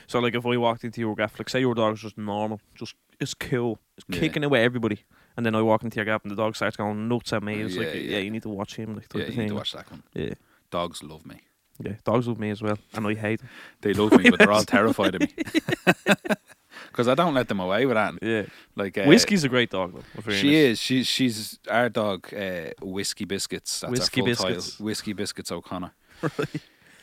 So like if I walked into your gaff, like say your dog's just normal, just it's cool, it's Yeah. kicking away everybody, and then I walk into your gaff and the dog starts going nuts at me. It's Yeah, like yeah, yeah. you need to watch him, like Yeah, you need to watch that one. Yeah, Dogs love me. Yeah. Dogs love me as well, and I hate them. They love me, but they're all terrified of me. Because I don't let them away with that. Yeah, Like uh, whiskey's a great dog though. She is. She she's our dog. Uh, Whiskey biscuits. That's Whiskey our full Biscuits. title. Whiskey biscuits O'Connor.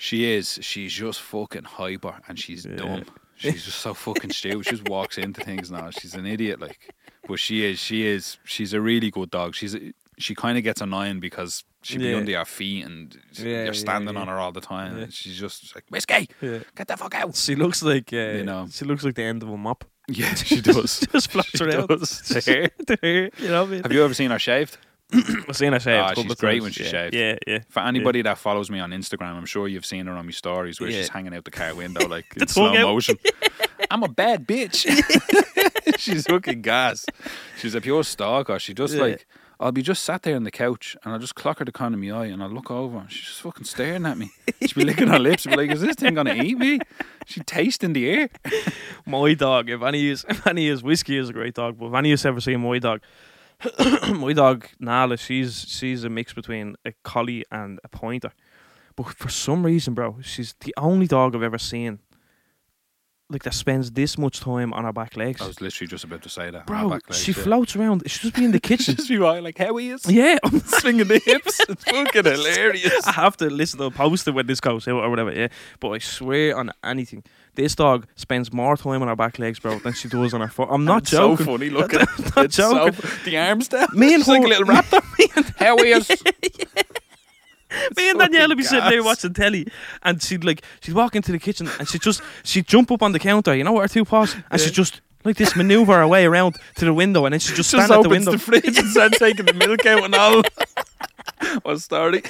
She is. She's just fucking hyper and she's Yeah. dumb. She's just so fucking stupid. She just walks into things now. She's an idiot. Like, but she is. She is. She's a really good dog. She's. She kind of gets annoying because she be Yeah. under your feet and Yeah, you're standing yeah. on her all the time. Yeah. And she's just like whiskey. Yeah. Get the fuck out. She looks like uh, You know. she looks like the end of a mop. Yeah, she does. just flops She around. does. The hair. The hair, you know what I mean? Have you ever seen her shaved? I've seen her shaved. Couple she's great when she's yeah. shaved. Yeah, yeah. For anybody that follows me on Instagram, I'm sure you've seen her on my stories where Yeah. she's hanging out the car window like in slow out. motion. I'm a bad bitch. she's fucking gas. She's a pure stalker. She just Yeah. like I'll be just sat there on the couch and I'll just clock her the corner of my eye and I'll look over and she's just fucking staring at me. She'll be licking her lips, and be like, is this thing gonna eat me? She tasting the air. My dog, if any is if any is whiskey is a great dog, but if any has ever seen my dog, my dog Nala, she's she's a mix between a collie and a pointer. But for some reason, bro, she's the only dog I've ever seen like that spends this much time on her back legs. I was literally just about to say that. her Bro, back legs, she yeah. floats around. She just be in the kitchen. just be right, like how he is. yeah, I'm Swinging the hips. It's fucking hilarious. I have to listen to a poster when this goes out or whatever, yeah. But I swear on anything, this dog spends more time on her back legs, bro, than she does on her foot. I'm not It's joking. So funny looking. not it's so joking. the arms down. Me and She's like a little raptor. Me and how he is. Me and Danielle would be sitting there watching telly, and she'd like she'd walk into the kitchen and she'd just she'd jump up on the counter, you know, with her two paws, and she'd just like this maneuver her way around to the window, and then she'd just, Just stand at the window. the fridge and starts taking the milk out and all. What's starting?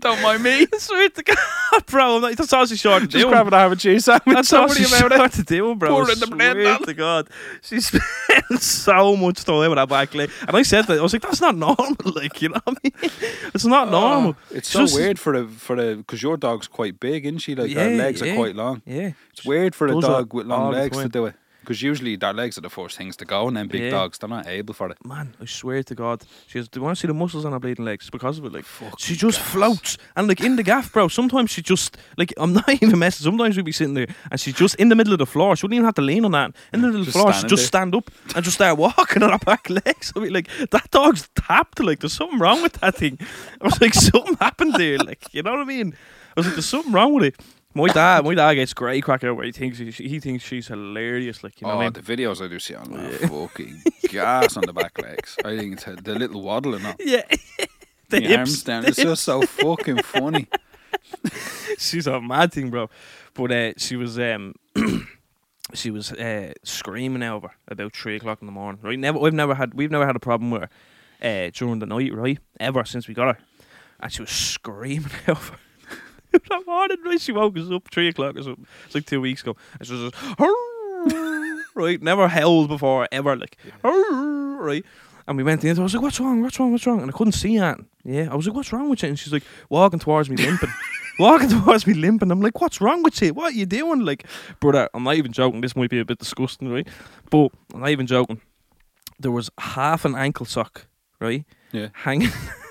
Don't mind me. I swear to God, bro, I'm like, that's all she's short to Just grabbing a have a cheese sandwich. That's all she's about short to do, bro. Pour I in the bread, swear man. to God, she spent so much time with that back leg, and I said that I was like, that's not normal, like you know what I mean? It's not oh, normal. Oh, it's so Just- weird for the for the because your dog's quite big, isn't she? Like her Yeah, legs yeah. are quite long. Yeah, It's weird for a Does that dog with all long the legs to time. do it. Because usually their legs are the first things to go, and then big Yeah. dogs they're not able for it. man, I swear to God, she has. Do you want to see the muscles on her bleeding legs? Because of it, like. Fucking She just gas. floats and like in the gaff, bro. Sometimes she just like I'm not even messing. Sometimes we'd be sitting there and she's just in the middle of the floor. She wouldn't even have to lean on that. In the middle of the floor, she'd just stand up and just start walking on her back legs. I mean, like that dog's tapped. Like there's something wrong with that thing. I was like, something happened there. Like you know what I mean? I was like, there's something wrong with it. My dad, my dad gets great crack out where he thinks he, he thinks she's hilarious. Like you know oh, what I mean? the videos I do see on are fucking gas on the back legs. I think it's the little waddle and all. Yeah. the The hips, arms down. the It's just so fucking funny. she's a mad thing, bro. But uh, she was um, she was uh, screaming over about three o'clock in the morning. Right? Never, we've never had we've never had a problem with her uh, during the night, right? Ever since we got her, and she was screaming over. That morning, right? She woke us up three o'clock or something. It's like two weeks ago. And she was just right, never howled before ever, like right. And we went in. I was like, "What's wrong? What's wrong? What's wrong?" And I couldn't see that. Yeah, I was like, "What's wrong with you?" And she's like, walking towards me, limping, walking towards me, limping. I'm like, "What's wrong with you? What are you doing?" Like, brother, I'm not even joking. This might be a bit disgusting, right? But I'm not even joking. There was half an ankle sock, right, Yeah. hanging,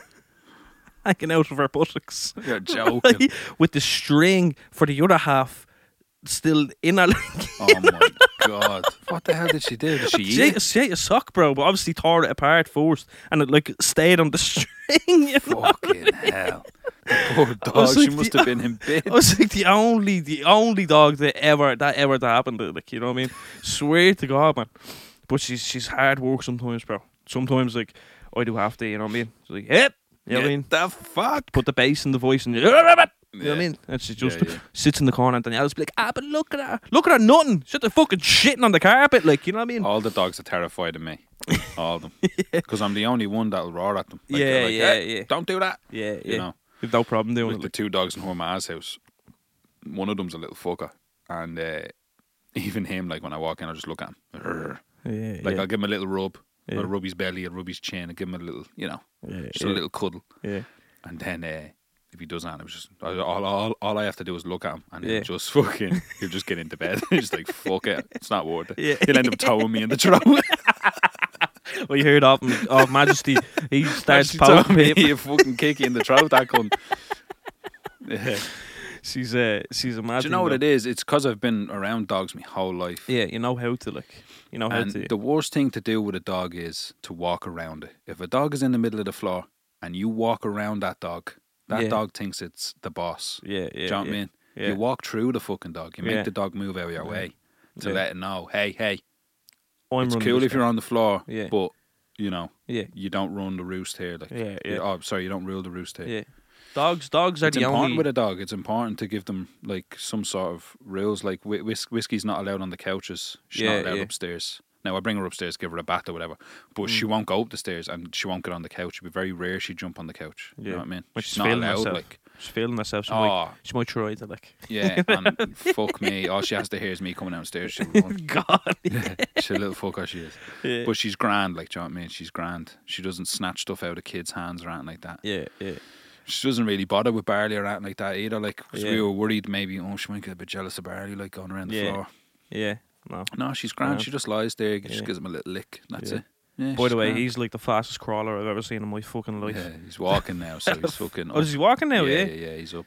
hanging out of her buttocks, You're joking. with the string for the other half still in her leg. Oh my god! What the hell did she do? Did she She eat ate, it? she ate a sock, bro, but obviously tore it apart first, and it like stayed on the string. You? Fucking hell! The poor dog. She like must the- have been in bed. I was like the only, the only dog that ever that ever that happened to. Like you know what I mean? Swear to God, man. But she's she's hard work sometimes, bro. Sometimes like I do have to, you know what I mean? She's like, yep, You know what I mean? The fuck? Put the bass and the voice and you know what I mean? And she just Yeah, yeah. sits in the corner and Danielle's be like, ah, but look at her. Look at her nothing. Shut the fucking shitting on the carpet. Like, you know what I mean? All the dogs are terrified of me. All of them. Because I'm the only one that'll roar at them. Like, Yeah, they're like, yeah, "Hey, yeah. Don't do that. Yeah, yeah. You know, You've no problem doing like it. the two dogs in her ma's house. One of them's a little fucker. And uh, even him, like when I walk in, I'll just look at him. Like, Like yeah, I'll give him a little rub. Yeah. I'll rub his belly, I'll rub his chin, I'll give him a little, you know, yeah, just yeah, a little cuddle. yeah. And then uh, if he does that, it was just all, all, all I have to do is look at him, and Yeah. he'll just fucking he'll just get into bed. He's like fuck it, it's not worth it. Yeah. He'll end up towing me in the throat. Well, you heard of him, of Majesty. He starts poking me people. you fucking kick you in the throat. That cunt. Yeah. She's uh, she's a. Do you know what it is? It's because I've been around dogs my whole life. Yeah, you know how to like. You know And to. the worst thing to do with a dog is to walk around it. If a dog is in the middle of the floor and you walk around that dog, that Yeah. dog thinks it's the boss. yeah, yeah. Do you know what yeah. I mean? Yeah. You walk through the fucking dog. You make the dog move out of your way to let it know, hey, hey, I'm it's cool if you're on the floor, Yeah. but you know, Yeah, you don't run the roost here. Like, Yeah, yeah. Oh, sorry, you don't rule the roost here. yeah. Dogs, dogs are It's the important only. with a dog. It's important to give them like some sort of rules. Like whis- whiskey's not allowed on the couches. She's Yeah, not allowed yeah. upstairs. Now I bring her upstairs, give her a bath or whatever, but Mm. she won't go up the stairs and she won't get on the couch. It'd be very rare she jump on the couch. You Yeah. know what I mean? She's she's not feeling allowed. herself. Like, She's feeling herself. She, might, oh she might try to like. yeah, and fuck me. All she has to hear is me coming downstairs. She'll run. God. She's a little fucker. She is. Yeah. But she's grand, like, do you know what I mean? She's grand. She doesn't snatch stuff out of kids' hands or anything like that. yeah, yeah. She doesn't really bother with Barley or anything like that either. Like, 'cause we Yeah. were worried maybe, oh, she might get a bit jealous of Barley, like, going around the Yeah. floor. Yeah. No. No, she's grand. Grand. She just lies there, just Yeah. gives him a little lick. That's Yeah. it. Yeah, By the way, grand. he's like the fastest crawler I've ever seen in my fucking life. Yeah, he's walking now, so he's fucking. Oh, is he walking now? yeah, Yeah. yeah, yeah, he's up.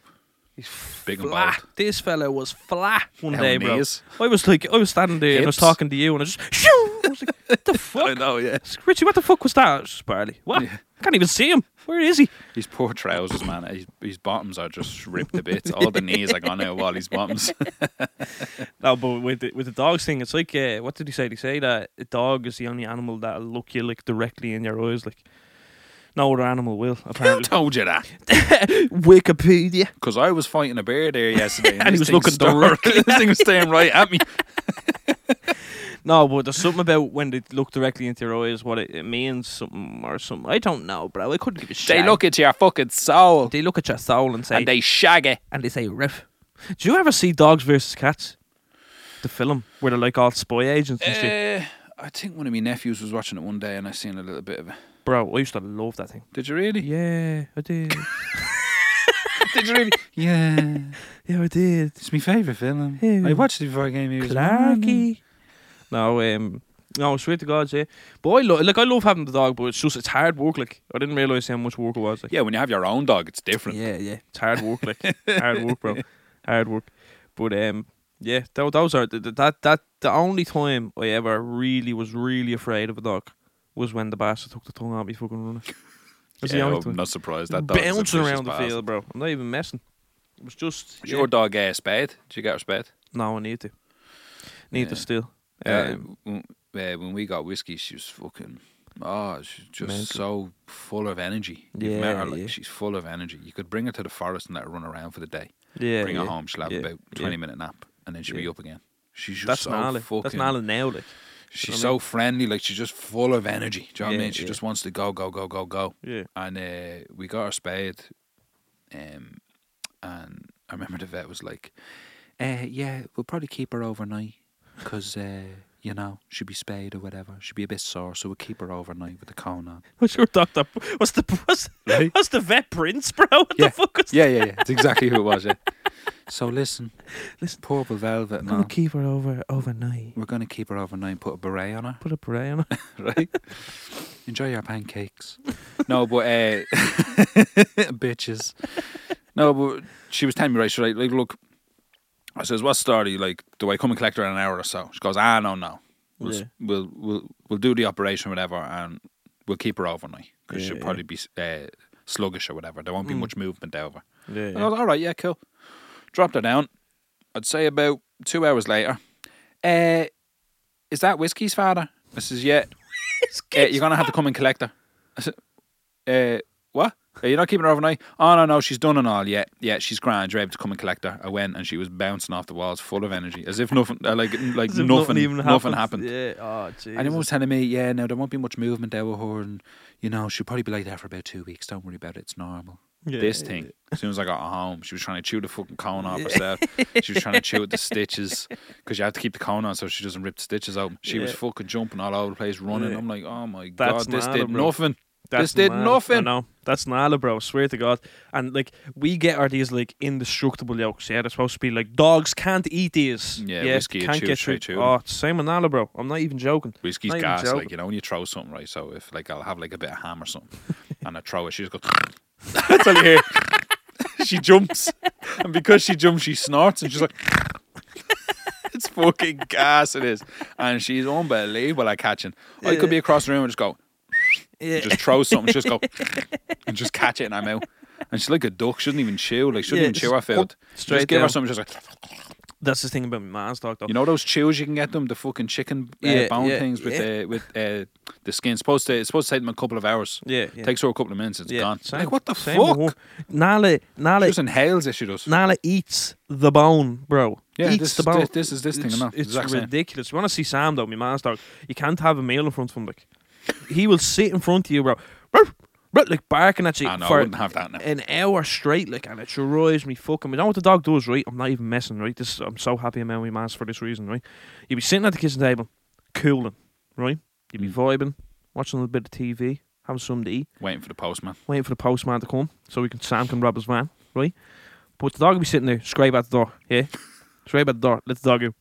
He's Big and flat. bald. This fella was flat one How day, bro. I was like, I was standing there and I was talking to you, and I just, shoo! I was like, what the I fuck? know, yeah. Richie, what the fuck was that? It's just Barley. What? Yeah. I can't even see him. Where is he? His poor trousers, man. His, his bottoms are just ripped to bits. All the knees are gone out of all his bottoms. No, but with the, with the dogs thing, it's like, uh, what did he say? He say that a dog is the only animal that'll look you like directly in your eyes, like no other animal will. Who Apparently, told you that? Wikipedia. Because I was fighting a bear there yesterday, and, And he was looking directly this thing was staring right at me. No, but there's something about when they look directly into your eyes, what it, it means, something or something. I don't know, bro. I couldn't give a shit. They look at your fucking soul, they look at your soul and say, and they shag it. and they say riff. Do you ever see Dogs versus Cats? The film where they're like all spy agents and shit. Uh, I think one of my nephews was watching it one day, and I seen a little bit of it. Bro, I used to love that thing. Did you really? Yeah, I did. Did you really? Yeah. yeah, I did. It's my favourite film. I watched it before I came here. Clarky. No, um, no, swear to God, yeah. But I lo- like I love having the dog, but it's just it's hard work. Like I didn't realize how much work it was. Like Yeah, when you have your own dog, it's different. Yeah, yeah. It's hard work, like hard work, bro. Hard work. But um, yeah, tho- those are the, the, that that the only time I ever really was really afraid of a dog was when the bastard took the tongue out me fucking running. That's the Yeah, only I'm time. not surprised. That dog Bouncing around the field, bro. I'm not even messing. It was just Is yeah. your dog uh, spayed? Did you get her spayed? no, I need to. Need Yeah. to still. Uh, Um, when, uh, when we got whiskey, she was fucking. Oh, she's just Mental. so full of energy. You've met Yeah, her, like yeah. she's full of energy. You could bring her to the forest and let her run around for the day. yeah, bring yeah. her home, she'll have yeah, about yeah. twenty minute nap, and then she'll be up again. She's just That's so gnarly. fucking. That's gnarly now, like. She's I so friendly, like she's just full of energy. Do you know what I mean? She yeah. just wants to go, go, go, go, go. Yeah. And uh, we got her spayed, um, and I remember the vet was like, uh, "Yeah, we'll probably keep her overnight because uh, you know she'll be spayed or whatever. She'll be a bit sore, so we'll keep her overnight with the cone on." What's your doctor? What's the what's, Right? what's the vet prince, bro? What Yeah. the fuck is Yeah, yeah, yeah. It's exactly who it was. Yeah. So listen, Listen. purple velvet. No, gonna keep her over overnight. we're gonna keep her overnight. and Put a beret on her. Put a beret on her. right? Enjoy your pancakes. No, but uh, bitches. No, but she was telling me right. She's like, like, look. I says, "What story? Like, do I come and collect her in an hour or so?" She goes, "Ah, no, no. We'll Yeah. we'll, we'll we'll do the operation, whatever, and we'll keep her overnight because Yeah, she'll yeah. probably be uh, sluggish or whatever. There won't be Mm. much movement over." Yeah, I goes, "All right, yeah, cool." Dropped her down. I'd say about two hours later. Uh, is that whiskey's father? I says, "Yeah." Uh, you're gonna have to come and collect her. I said, uh, what? Are you not keeping her overnight? Oh no, no, she's done and all. Yeah, yeah, she's grand. You're able to come and collect her. I went and she was bouncing off the walls, full of energy, as if nothing, uh, like like if nothing, even nothing happened. Yeah. Oh, jeez. And everyone was telling me, yeah, no, there won't be much movement there with her, and you know she'll probably be like that for about two weeks. Don't worry about it; it's normal. Yeah, this yeah, thing, as soon as I got home, she was trying to chew the fucking cone off herself. she was trying to chew at the stitches because you have to keep the cone on so she doesn't rip the stitches out. She was fucking jumping all over the place, running. Yeah. I'm like, oh my That's god, this did bro. nothing. That's this did mad. I nothing. know. That's Nala, bro. Swear to God. And like we get our these like indestructible yolks. Yeah, they're supposed to be like dogs can't eat these. Yeah, whiskey, it can't chews get straight through. through Oh, same with Nala, bro. I'm not even joking. Whiskey's Not gas, joking. like you know when you throw something right. So if like I'll have like a bit of ham or something, and I throw it, she just goes. That's all you hear. she jumps, and because she jumps, she snorts, and she's like. it's fucking gas, it is, and she's unbelievable at catching. I could be across the room and just go, Yeah. just throw something, just go, and just catch it in her mouth. And she's like a duck; she doesn't even chew. Like she doesn't Yeah, even chew her food. straight just give her something, just like That's the thing about my man's dog, though. you know those chews you can get them, the fucking chicken uh, Yeah, bone yeah, things with yeah. uh, with uh, the skin. Supposed to it's supposed to take them a couple of hours. yeah, yeah. Takes her a couple of minutes. It's yeah. gone. Same, like what the fuck? Nala, Nala, She just inhales it. She does. Nala eats the bone, bro. Yeah, eats this the bone. this- this is this thing, It's, I it's ridiculous. You want to see Sam though, my man's dog? You can't have a meal in front of him. Like he will sit in front of you, bro, Ruff, ruff, like barking at you I know. I for wouldn't have that now. an hour straight, like, and it drives me fucking. You know what the dog does, right? I'm not even messing, right? This I'm so happy I'm my man's for this reason, right? You'd be sitting at the kitchen table, cooling, right? You'd be Mm. vibing, watching a little bit of TV, having something to eat Waiting for the postman. waiting for the postman to come so we can Sam can rob his van, right? But the dog will be sitting there, scrape at the door, yeah? Scrape at the door, let the dog out.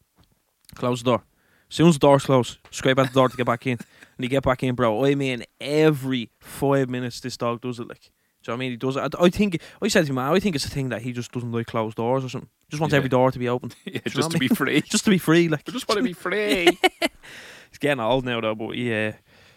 Close the door. As soon as the door's closed, scrape at the door to get back in. And you get back in, bro. I mean, every five minutes this dog does it, like. Do you know what I mean? He does it. I, I think, I said to him, I think it's a thing that he just doesn't like closed doors or something. Just wants Yeah. every door to be open. Yeah, just to I be free. Just to be free, like. I just want to be free. He's getting old now though, but yeah,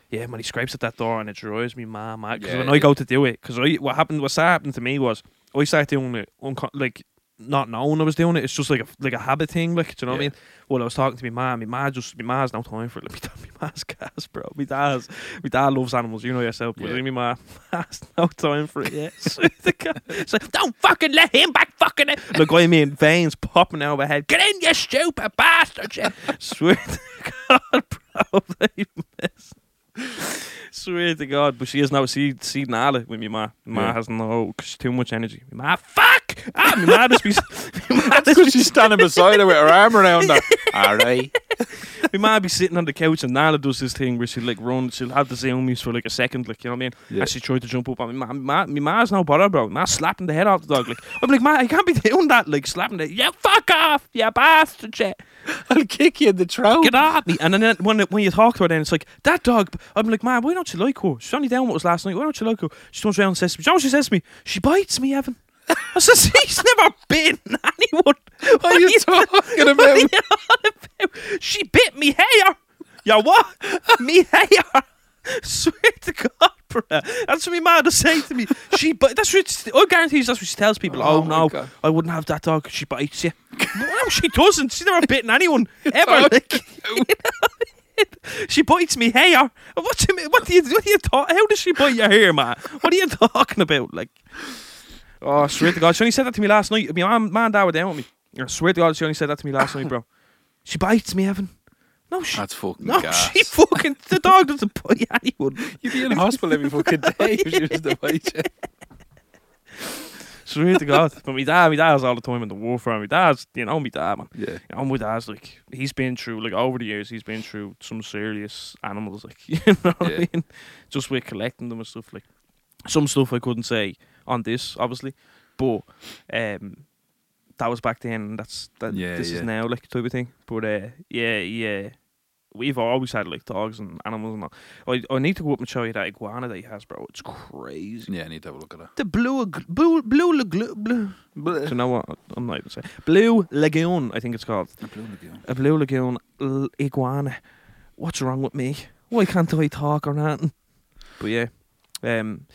yeah, when he scrapes at that door and it drives me mad, mad. Because Yeah, when I go to do it, because what happened, what happened to me was I started doing it unco- like not knowing I was doing it. It's just like a like a habit thing, like do you know what I mean? Well, I was talking to my mom. My mom just my mom's no time for it. Like, my mom's gas, bro. My dad's my dad loves animals. You know yourself, but Yeah. my mom has no time for it. Yeah, Swear to God. it's like don't fucking let him back, fucking it. Look, I mean, veins popping out of my head. Get in, you stupid bastard! Swear to God, bro. They mess. Swear to God, but she is now. see see Nala with me ma. Ma Yeah. has no cause she's too much energy. Ma fuck! Ah, me ma just be ma Because she's standing beside her with her arm around her. All right. we might be sitting on the couch and Nala does this thing where she'll like run, she'll have the zoomies for like a second, like you know what I mean? Yeah. And she tried to jump up on me. Ma, ma, me ma's no bother, bro. Ma slapping the head off the dog. Like I'm like, ma, I can't be doing that. Like slapping the yeah, fuck off, yeah, bastard shit. I'll kick you in the throat. Get off me. And then when when you talk to her, then it's like that dog. I'm like, man, why don't you like her? She's only down with us last night. Why don't you like her? She turns around and says, to me, you know what she says to me? She bites me, Evan." I says, "He's never bitten anyone." What are you talking What are about? you on about? She bit me hair. Yeah, what? me hair. Swear to God, bro. That's what my mother to say to me. She, but that's what I oh, guarantee you that's what she tells people. Oh Oh, no, God. I wouldn't have that dog. She bites you. no, she doesn't. She's never bitten anyone ever. Like, she bites me hair. What's you, what do you what do you talk? How does she bite your hair, man? What are you talking about? Like, oh, I swear to God, she only said that to me last night. My mom and dad were down with me. I swear to God, she only said that to me last night, bro. She bites me, Evan. No, she. That's fucking No, gas. she fucking. The dog doesn't bite anyone. You'd be in hospital every fucking day if she was the bite you. Swear to God. But my dad, my dad's all the time in the warfare. My dad's, you know, my dad, man. Yeah. You know, my dad's like, he's been through, like, over the years, he's been through some serious animals, like, you know what Yeah. I mean? Just with collecting them and stuff, like, some stuff I couldn't say on this, obviously, but, um, that was back then, that's, that, Yeah, this yeah. is now, like, type of thing. But, uh, yeah, yeah. We've always had, like, dogs and animals and all. I, I need to go up and show you that iguana that he has, bro. It's crazy. Yeah, I need to have a look at The blue, blue, blue, blue, blue. Do that. you know what? I'm not even saying. Blue Lagoon, I think it's called. A blue lagoon. A Blue Lagoon l- iguana. What's wrong with me? Why can't I talk or nothing? But yeah. Um,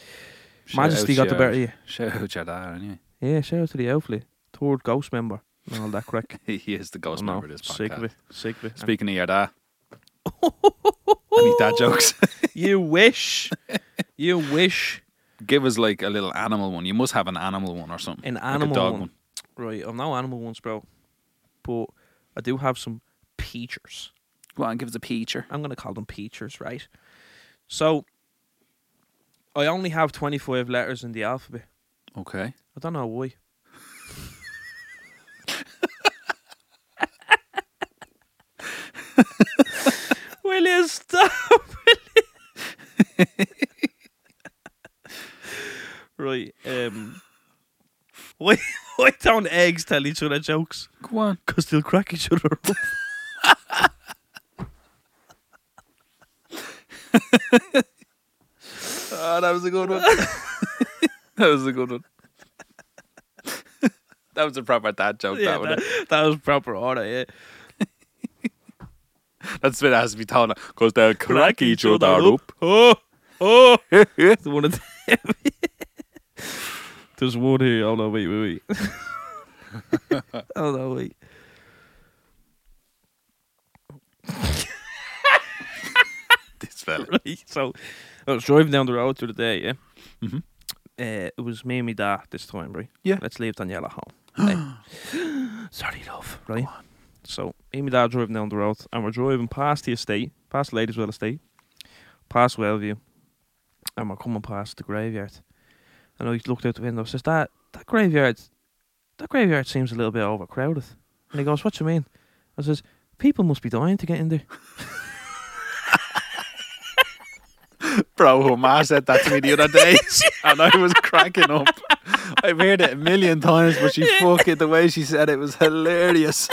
Shout Majesty out got the better of you. Shout out your dad, anyway. Yeah, shout out to the Elfley. Third ghost member and all that crack. He is the ghost member of this podcast. Sick of it. Sick of it. Speaking of your dad, any dad jokes? you wish. you wish. Give us like a little animal one. You must have an animal one or something. An Like a animal dog one. Right, I'm no animal ones, bro. But I do have some peachers. Go on, give us a peacher. I'm gonna call them peachers, right? So I only have 25 letters in the alphabet. Okay. I don't know why. You stop? Right. Um. Why? Why don't eggs tell each other jokes? Go on. Because they'll crack each other up. Oh, that was a good one. that was a good one. that was a proper dad joke. Yeah, that one. that, that was proper order. Yeah. That's what it has to be told. Because they'll crack each other up. Oh, oh. The one. There's one here. Oh no, wait, wait, wait. oh no, wait. this fella. Right. So I was driving down the road through the day, yeah. Mhm. Uh, it was me and my dad this time, right? Yeah. Let's leave Daniela home. right? Sorry, love. Right. So me and dad driving down the road, and we're driving past the estate, past Ladyswell Estate, past Wellview, and we're coming past the graveyard. And I looked out the window, says that that graveyard, that graveyard seems a little bit overcrowded. And he goes, "What you mean?" I says, "People must be dying to get in there." Bro, her ma said that to me the other day, and I was cracking up. I've heard it a million times, but she fucking the way she said it was hilarious.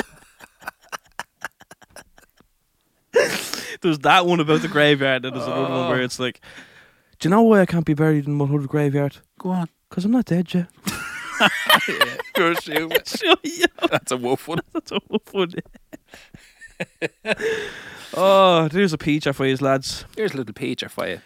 There's that one about the graveyard, and there's another one where it's like, "Do you know why I can't be buried in Mulhuddart graveyard? Go on. Because I'm not dead yet." You're stupid. Shut up. That's a wolf one. That's all funny. oh, there's a peach for you lads. Here's a little peach for you.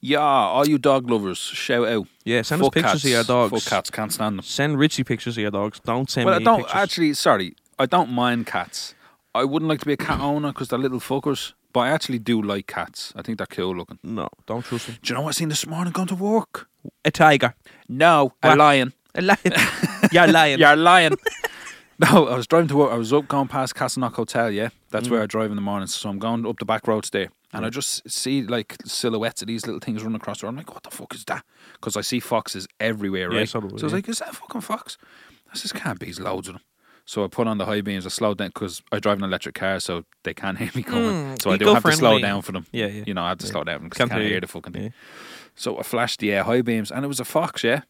Yeah, all you dog lovers, shout out. Yeah, send us pictures cats. of your dogs. Fuck cats, can't stand them. Send Richie pictures of your dogs. Don't send me. Well, I don't pictures. actually. Sorry, I don't mind cats. I wouldn't like to be a cat owner because they're little fuckers. But I actually do like cats. I think they're cool looking. No, don't trust them. Do you know what I seen this morning going to work? A tiger. No, a What? lion. A lion. You're lying. You're lying. no, I was driving to work. I was up going past Castleknock Hotel. Yeah, that's Mm. where I drive in the morning. So I'm going up the back roads there, and I just see like silhouettes of these little things running across the road. I'm like, what the fuck is that? Because I see foxes everywhere, Yeah, right? so do I, I was yeah. like, is that a fucking fox? I says, can't be. There's loads of them. So I put on the high beams. I slowed down because I drive an electric car, so they can't hear me coming. Mm, so I do have to slow down for them. Yeah, yeah. You know, I have to slow down because Can't they can't hear the fucking thing. Yeah. So I flashed the uh, high beams, and it was a fox, yeah,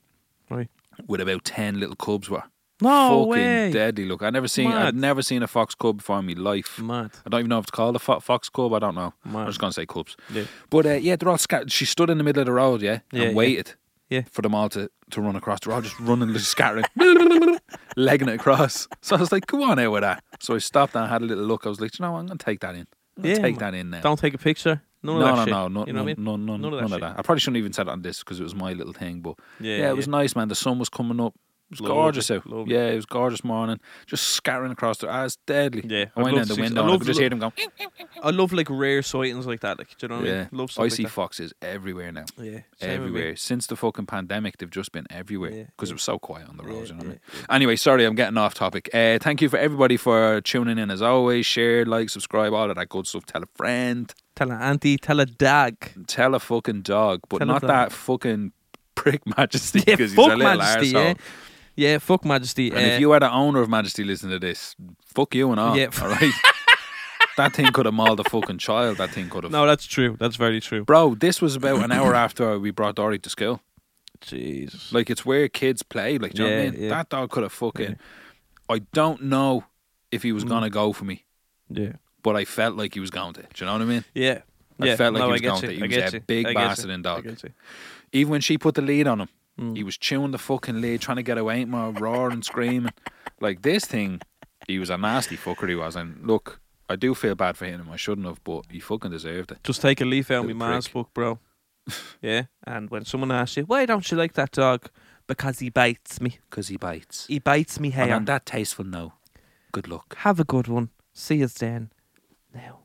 Right. with about ten little cubs. Were No fucking way. deadly. Look, I never seen. Mad. I've never seen a fox cub before in my life. Mad. I don't even know if it's called a fo- fox cub. I don't know. I'm just gonna say cubs. Yeah. But uh, yeah, they're all scattered. She stood in the middle of the road, yeah, Yeah, yeah. and waited. Yeah. For them all to, to run across. They're all just running, just scattering, legging it across. So I was like, "Go on out with that." So I stopped and I had a little look. I was like, "You know, what? I'm gonna take that in. I'm gonna Yeah, take man. that in now." Don't take a picture. None no, of that no, shit. no, no, you know no, what I mean? no, no, None of that none of shit. that. I probably shouldn't even said it on this because it was my little thing. But Yeah, yeah, it was nice, man. The sun was coming up. It was gorgeous out. Yeah, it was gorgeous morning. Just scattering across the. eyes, deadly. Yeah, I went love the window I and I love could just hear them going. I love like rare sightings like that. Like, do you know what I mean? Love I see like foxes everywhere now. Yeah, same with me. everywhere. Since the fucking pandemic, they've just been everywhere because yeah. it was so quiet on the Yeah, roads. you know what I mean? Anyway, sorry, I'm getting off topic. Uh, thank you for everybody for tuning in as always. Share, like, subscribe, all of that good stuff. Tell a friend, Tell an auntie, tell a dag. tell a fucking dog, but Tell not that fucking prick Majesty Yeah, because he's a little Majesty, arsehole. yeah. Yeah, fuck Majesty. And uh, if you are the owner of Majesty listen to this, fuck you and all. Yeah. all right. that thing could have mauled a fucking child. That thing could have. no, that's true. That's very true. Bro, this was about an hour after we brought Dory to school. Jesus. Like it's where kids play. Like, do you know what I mean? yeah. That dog could have fucking. I don't know if he was Mm. gonna go for me, Yeah. but I felt like he was going to. Do you know what I mean? Yeah. I yeah. felt like no, he was going you. to. He I was a you. big I get you. bastard in dog. I get you. Even when she put the lead on him, Mm. he was chewing the fucking lead, trying to get away, more roaring, screaming. Like this thing, he was a nasty fucker. He was, and look, I do feel bad for him. I shouldn't have, but he fucking deserved it. Just take a leaf out of my man's book, bro. yeah. And when someone asks you, why don't you like that dog? Because he bites me. Because he bites. He bites me And hair. on that tasteful note, good luck. Have a good one. See you then. Now.